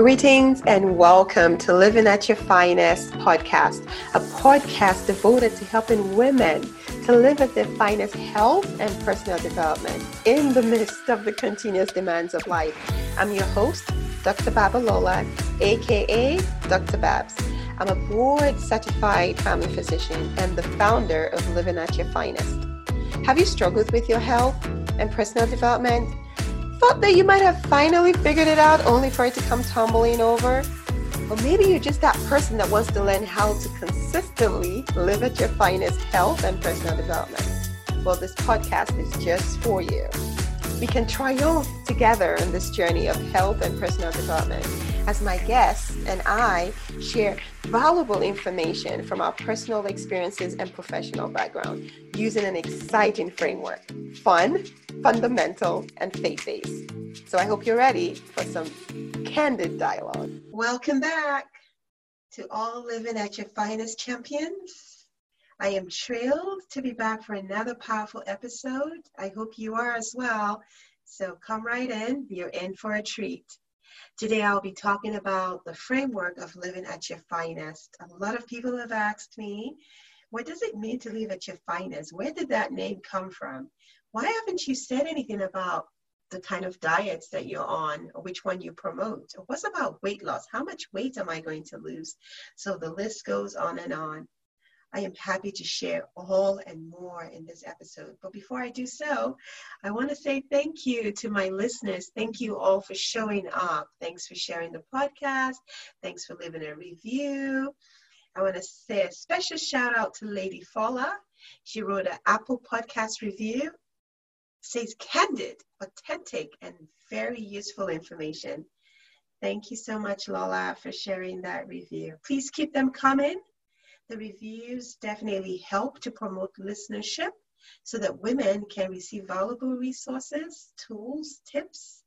Greetings and welcome to Living at Your Finest podcast, a podcast devoted to helping women to live at their finest health and personal development in the midst of the continuous demands of life. I'm your host, Dr. Babalola, aka Dr. Babs. I'm a board certified family physician and the founder of Living at Your Finest. Have you struggled with your health and personal development? Thought that you might have finally figured it out only for it to come tumbling over? Or maybe you're just that person that wants to learn how to consistently live at your finest health and personal development. Well, this podcast is just for you. We can triumph together in this journey of health and personal development as my guests and I share valuable information from our personal experiences and professional background using an exciting framework fun, fundamental, and faith based. So I hope you're ready for some candid dialogue. Welcome back to All Living at Your Finest Champions. I am thrilled to be back for another powerful episode. I hope you are as well. So come right in, you're in for a treat. Today I'll be talking about the framework of living at your finest. A lot of people have asked me, what does it mean to live at your finest? Where did that name come from? Why haven't you said anything about the kind of diets that you're on or which one you promote? What's about weight loss? How much weight am I going to lose? So the list goes on and on. I am happy to share all and more in this episode. But before I do so, I want to say thank you to my listeners. Thank you all for showing up. Thanks for sharing the podcast. Thanks for leaving a review. I want to say a special shout out to Lady Fowler. She wrote an Apple podcast review. Says candid, authentic, and very useful information. Thank you so much, Lola, for sharing that review. Please keep them coming. The reviews definitely help to promote listenership so that women can receive valuable resources, tools, tips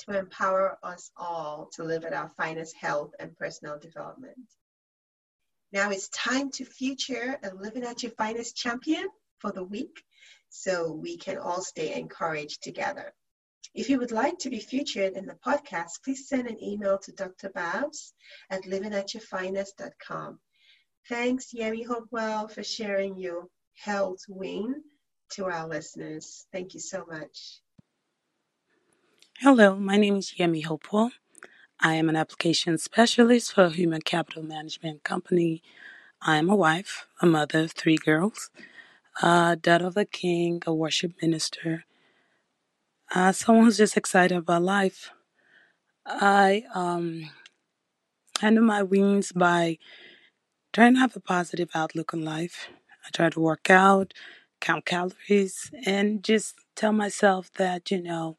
to empower us all to live at our finest health and personal development. Now it's time to feature a Living at Your Finest champion for the week so we can all stay encouraged together. If you would like to be featured in the podcast, please send an email to Dr. Babs at livingatyourfinest.com. Thanks, Yemi Hopewell, for sharing your health win to our listeners. Thank you so much. Hello, my name is Yemi Hopewell. I am an application specialist for a human capital management company. I am a wife, a mother of three girls, a daughter of a king, a worship minister, uh, someone who's just excited about life. I um, handle my wings by trying to have a positive outlook on life. I try to work out, count calories, and just tell myself that, you know,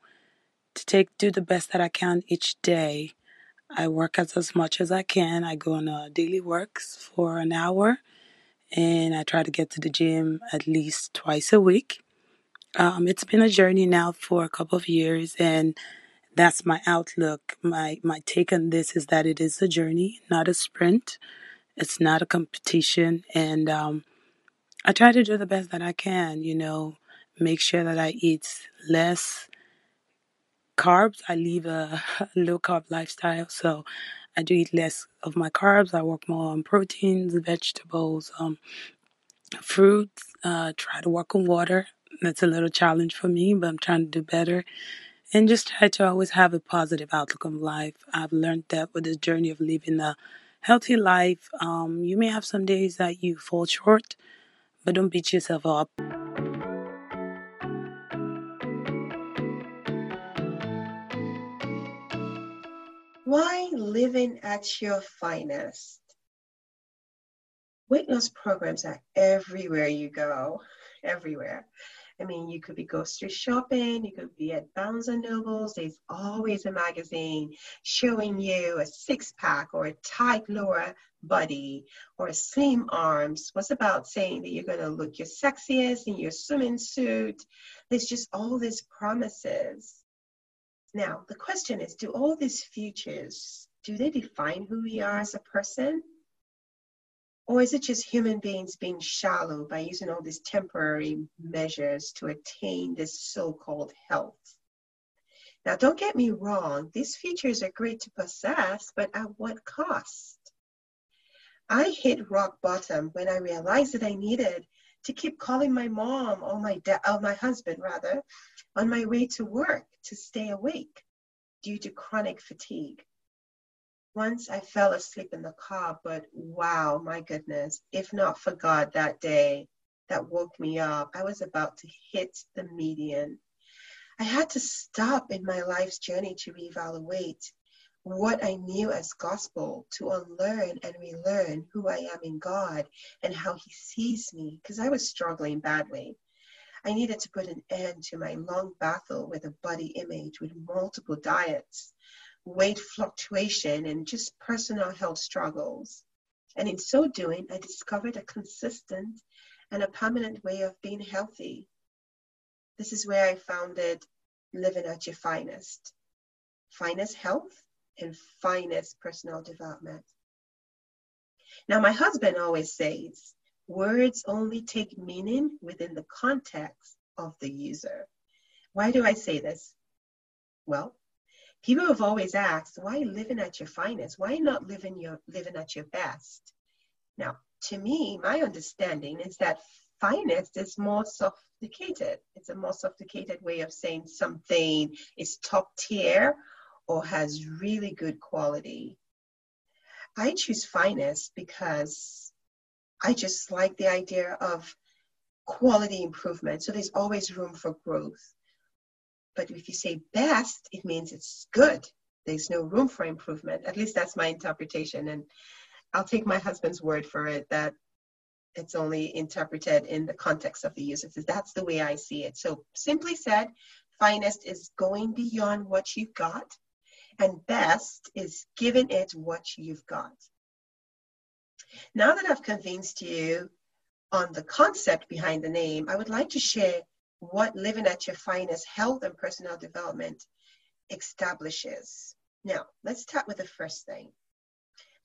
to take do the best that I can each day. I work as, as much as I can. I go on a daily works for an hour and I try to get to the gym at least twice a week. Um, it's been a journey now for a couple of years and that's my outlook. My my take on this is that it is a journey, not a sprint. It's not a competition, and um, I try to do the best that I can. You know, make sure that I eat less carbs. I live a low carb lifestyle, so I do eat less of my carbs. I work more on proteins, vegetables, um, fruits. Uh, try to work on water. That's a little challenge for me, but I'm trying to do better. And just try to always have a positive outlook on life. I've learned that with the journey of living a healthy life, um, you may have some days that you fall short, but don't beat yourself up. Why living at your finest? Weight loss programs are everywhere you go, everywhere. I mean, you could be grocery shopping, you could be at Barnes and Nobles. There's always a magazine showing you a six pack or a tight lower body or slim arms. What's about saying that you're going to look your sexiest in your swimming suit? There's just all these promises. Now, the question is do all these futures, do they define who we are as a person? Or is it just human beings being shallow by using all these temporary measures to attain this so called health? Now, don't get me wrong, these features are great to possess, but at what cost? I hit rock bottom when I realized that I needed to keep calling my mom or my da- or my husband rather on my way to work to stay awake due to chronic fatigue. Once I fell asleep in the car, but wow, my goodness, if not for God that day that woke me up, I was about to hit the median. I had to stop in my life's journey to reevaluate what I knew as gospel, to unlearn and relearn who I am in God and how He sees me, because I was struggling badly. I needed to put an end to my long battle with a body image with multiple diets weight fluctuation, and just personal health struggles. And in so doing, I discovered a consistent and a permanent way of being healthy. This is where I founded Living at Your Finest Finest Health and Finest Personal Development. Now, my husband always says words only take meaning within the context of the user. Why do I say this? Well, People have always asked, why living at your finest? Why not living your living at your best? Now, to me, my understanding is that finest is more sophisticated. It's a more sophisticated way of saying something is top tier or has really good quality. I choose finest because I just like the idea of quality improvement. So there's always room for growth. But if you say best, it means it's good. There's no room for improvement. At least that's my interpretation. And I'll take my husband's word for it that it's only interpreted in the context of the user. That's the way I see it. So simply said, finest is going beyond what you've got, and best is giving it what you've got. Now that I've convinced you on the concept behind the name, I would like to share what living at your finest health and personal development establishes. Now, let's start with the first thing.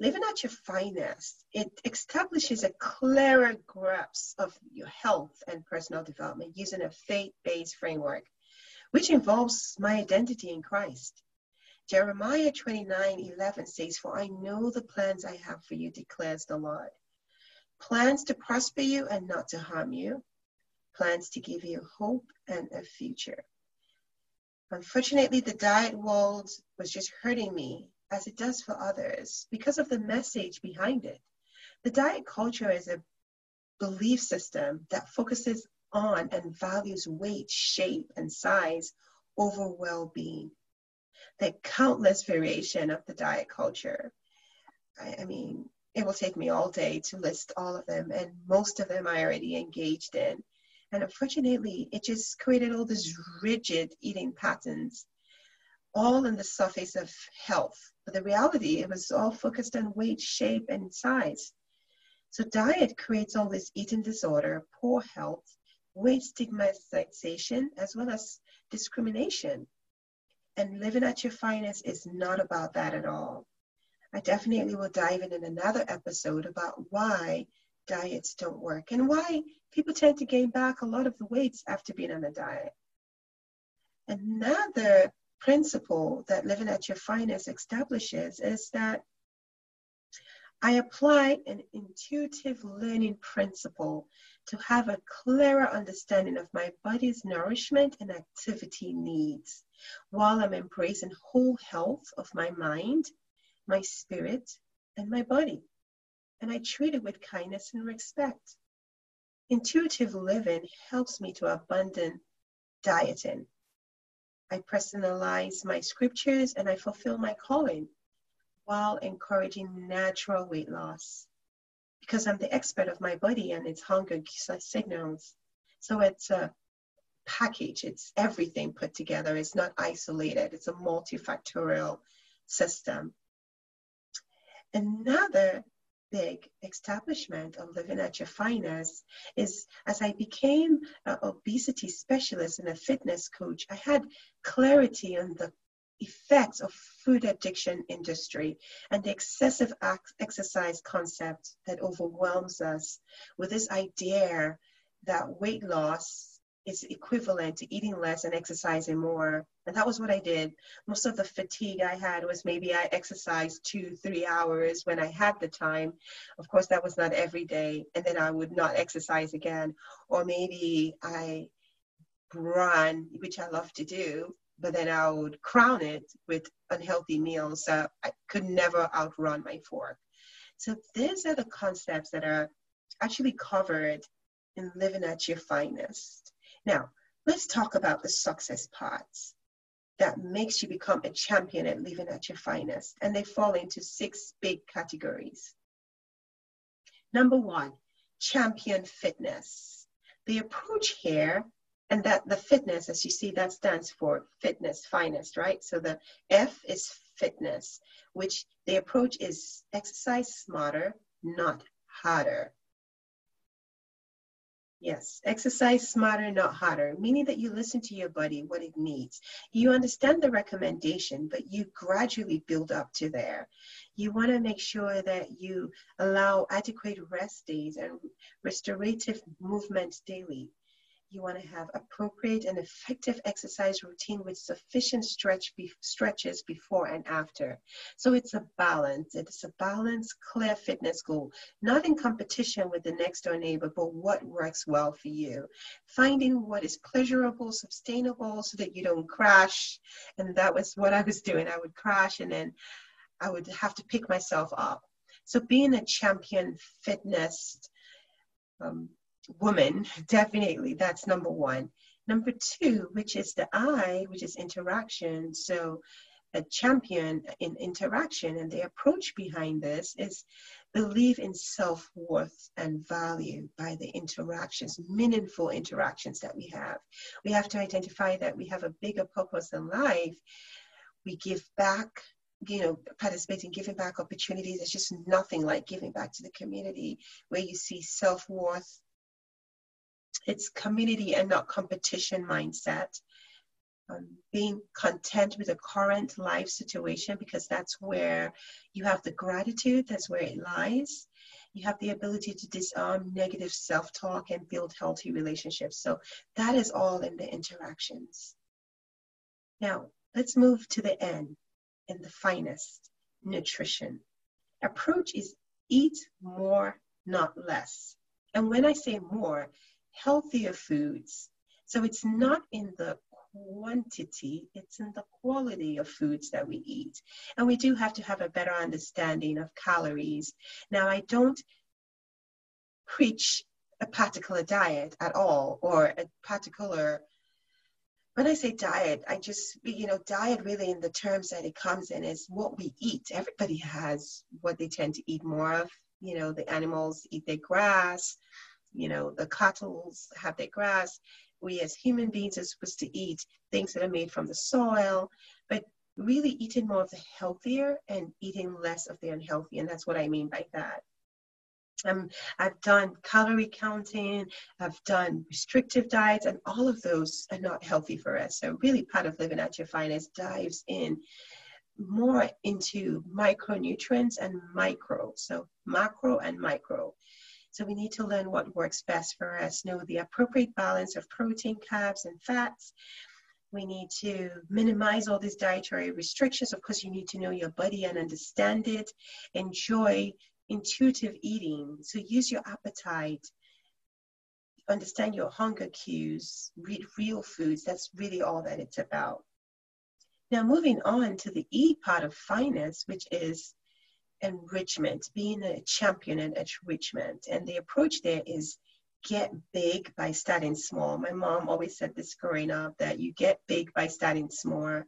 Living at your finest, it establishes a clearer grasp of your health and personal development using a faith based framework, which involves my identity in Christ. Jeremiah 29 11 says, For I know the plans I have for you, declares the Lord. Plans to prosper you and not to harm you, plans to give you hope and a future. Unfortunately, the diet world was just hurting me as it does for others because of the message behind it. The diet culture is a belief system that focuses on and values weight, shape, and size over well being. The countless variation of the diet culture. I, I, mean, it will take me all day to list all of them, and most of them I already engaged in. And unfortunately, it just created all these rigid eating patterns, all on the surface of health. But the reality, it was all focused on weight, shape, and size. So diet creates all this eating disorder, poor health, weight stigmatization, as well as discrimination. And living at your finest is not about that at all. I definitely will dive in in another episode about why diets don't work and why people tend to gain back a lot of the weights after being on a diet. Another principle that living at your finest establishes is that I apply an intuitive learning principle to have a clearer understanding of my body's nourishment and activity needs while I'm embracing whole health of my mind, my spirit, and my body and I treat it with kindness and respect. Intuitive living helps me to abundant dieting. I personalize my scriptures and I fulfill my calling while encouraging natural weight loss because I'm the expert of my body and its hunger signals. So it's a package, it's everything put together, it's not isolated, it's a multifactorial system. Another big establishment of living at your finest is as I became an obesity specialist and a fitness coach, I had clarity on the effects of food addiction industry and the excessive exercise concept that overwhelms us with this idea that weight loss is equivalent to eating less and exercising more. And that was what I did. Most of the fatigue I had was maybe I exercised two, three hours when I had the time. Of course, that was not every day. And then I would not exercise again. Or maybe I run, which I love to do, but then I would crown it with unhealthy meals. So I could never outrun my fork. So these are the concepts that are actually covered in living at your finest. Now, let's talk about the success parts that makes you become a champion at living at your finest. And they fall into six big categories. Number one, champion fitness. The approach here, and that the fitness, as you see, that stands for fitness, finest, right? So the F is fitness, which the approach is exercise smarter, not harder. Yes, exercise smarter, not harder, meaning that you listen to your body, what it needs. You understand the recommendation, but you gradually build up to there. You want to make sure that you allow adequate rest days and restorative movement daily. You want to have appropriate and effective exercise routine with sufficient stretch be- stretches before and after. So it's a balance. It's a balanced, clear fitness goal, not in competition with the next door neighbor, but what works well for you. Finding what is pleasurable, sustainable, so that you don't crash. And that was what I was doing. I would crash and then I would have to pick myself up. So being a champion fitness um, woman, definitely, that's number one. Number two, which is the I, which is interaction. So, a champion in interaction and the approach behind this is believe in self worth and value by the interactions, meaningful interactions that we have. We have to identify that we have a bigger purpose in life. We give back you know, participating, giving back opportunities. It's just nothing like giving back to the community where you see self worth, it's community and not competition mindset. Um, being content with the current life situation because that's where you have the gratitude, that's where it lies. You have the ability to disarm negative self talk and build healthy relationships. So that is all in the interactions. Now, let's move to the end and the finest nutrition. Approach is eat more, not less. And when I say more, healthier foods. So it's not in the quantity, it's in the quality of foods that we eat. And we do have to have a better understanding of calories. Now, I don't preach a particular diet at all or a particular when I say diet, I just, you know, diet really in the terms that it comes in is what we eat. Everybody has what they tend to eat more of. You know, the animals eat their grass, you know, the cattle have their grass. We as human beings are supposed to eat things that are made from the soil, but really eating more of the healthier and eating less of the unhealthy. And that's what I mean by that. Um, I've done calorie counting, I've done restrictive diets, and all of those are not healthy for us. So, really, part of living at your finest dives in more into micronutrients and micro. So, macro and micro. So we need to learn what works best for us, know the appropriate balance of protein, carbs, and fats. We need to minimize all these dietary restrictions. Of course, you need to know your body and understand it. Enjoy intuitive eating. So use your appetite. Understand your hunger cues. Read real foods. That's really all that it's about. Now, moving on to the E part of finest, which is enrichment, being a champion in enrichment. And the approach there is get big by starting small. My mom always said this growing up that you get big by starting small.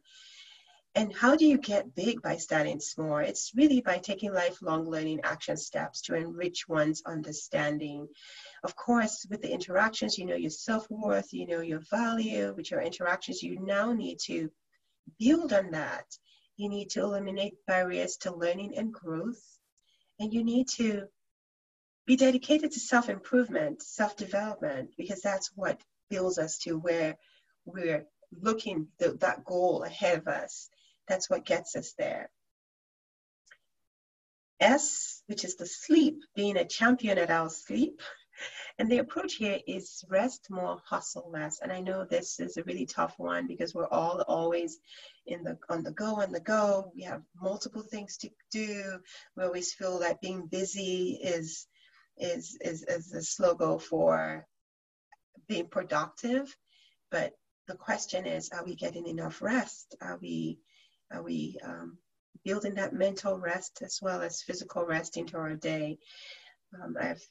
And how do you get big by starting small? It's really by taking lifelong learning action steps to enrich one's understanding. Of course, with the interactions, you know your self worth, you know your value. With your interactions, you now need to build on that you need to eliminate barriers to learning and growth. And you need to be dedicated to self improvement, self development, because that's what builds us to where we're looking that goal ahead of us. That's what gets us there. S, which is the sleep, being a champion at our sleep. And the approach here is rest more, hustle less. And I know this is a really tough one because we're all always in the on the go, on the go. We have multiple things to do. We always feel that being busy is is is, is a slogan for being productive. But the question is, are we getting enough rest? Are we are we um, building that mental rest as well as physical rest into our day? Um, I've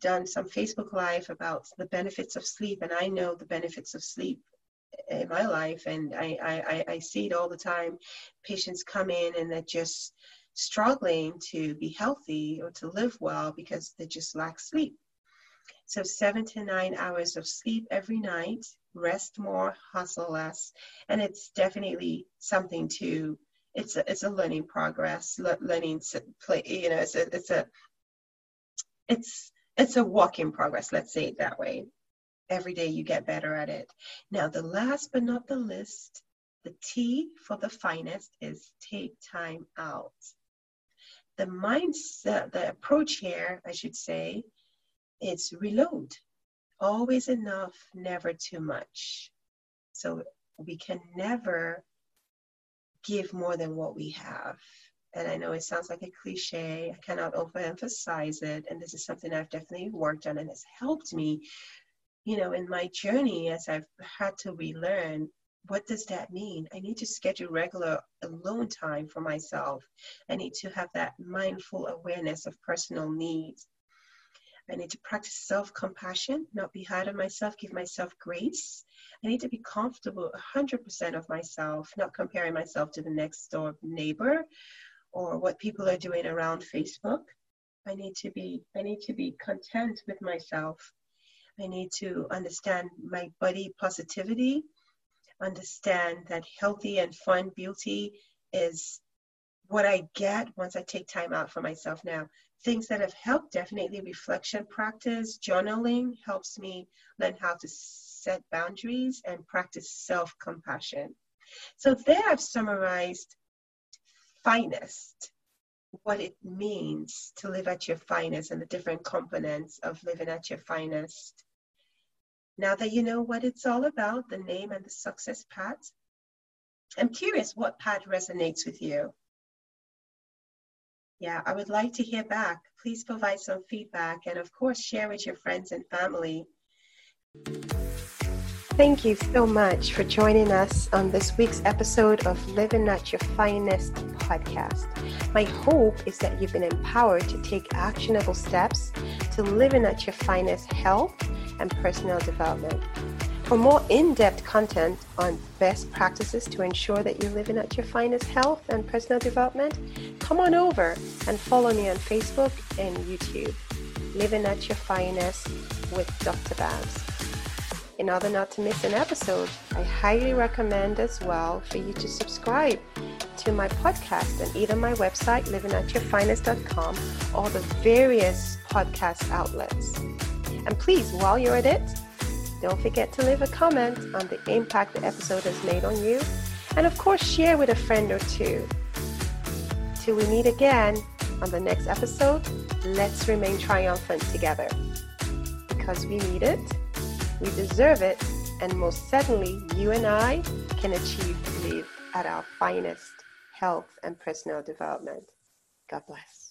done some Facebook Live about the benefits of sleep, and I know the benefits of sleep in my life, and I, I, I see it all the time. Patients come in and they're just struggling to be healthy or to live well because they just lack sleep. So, seven to nine hours of sleep every night, rest more, hustle less. And it's definitely something to, it's a, it's a learning progress, learning play, you know, it's a, it's a, it's it's a walk in progress, let's say it that way. Every day you get better at it. Now, the last but not the least, the T for the finest is take time out. The mindset, the approach here, I should say, is reload. Always enough, never too much. So we can never give more than what we have and I know it sounds like a cliche. I cannot overemphasize it. And this is something I've definitely worked on and has helped me, you know, in my journey as I've had to relearn what does that mean? I need to schedule regular alone time for myself. I need to have that mindful awareness of personal needs. I need to practice self compassion, not be hard on myself, give myself grace. I need to be comfortable 100% of myself, not comparing myself to the next door neighbor or what people are doing around Facebook. I need to be I need to be content with myself. I need to understand my body positivity, understand that healthy and fun beauty is what I get once I take time out for myself now. Things that have helped definitely reflection practice, journaling helps me learn how to set boundaries and practice self compassion. So, there I've summarized finest, what it means to live at your finest and the different components of living at your finest. Now that you know what it's all about, the name and the success path, I'm curious what path resonates with you. Yeah, I would like to hear back. Please provide some feedback and, of course, share with your friends and family. Thank you so much for joining us on this week's episode of Living at Your Finest podcast. My hope is that you've been empowered to take actionable steps to living at your finest health and personal development. For more in depth content on best practices to ensure that you're living at your finest health and personal development, come on over and follow me on Facebook and YouTube. Living at Your Finest with Dr. Babs. In order not to miss an episode, I highly recommend as well for you to subscribe to my podcast and either my website, livingatyourfinest.com, or the various podcast outlets. And please, while you're at it, don't forget to leave a comment on the impact the episode has made on you. And of course, share with a friend or two. Till we meet again on the next episode, let's remain triumphant together. Because we need it we deserve it, and most certainly, you and I can achieve to live at our finest health and personal development. God bless.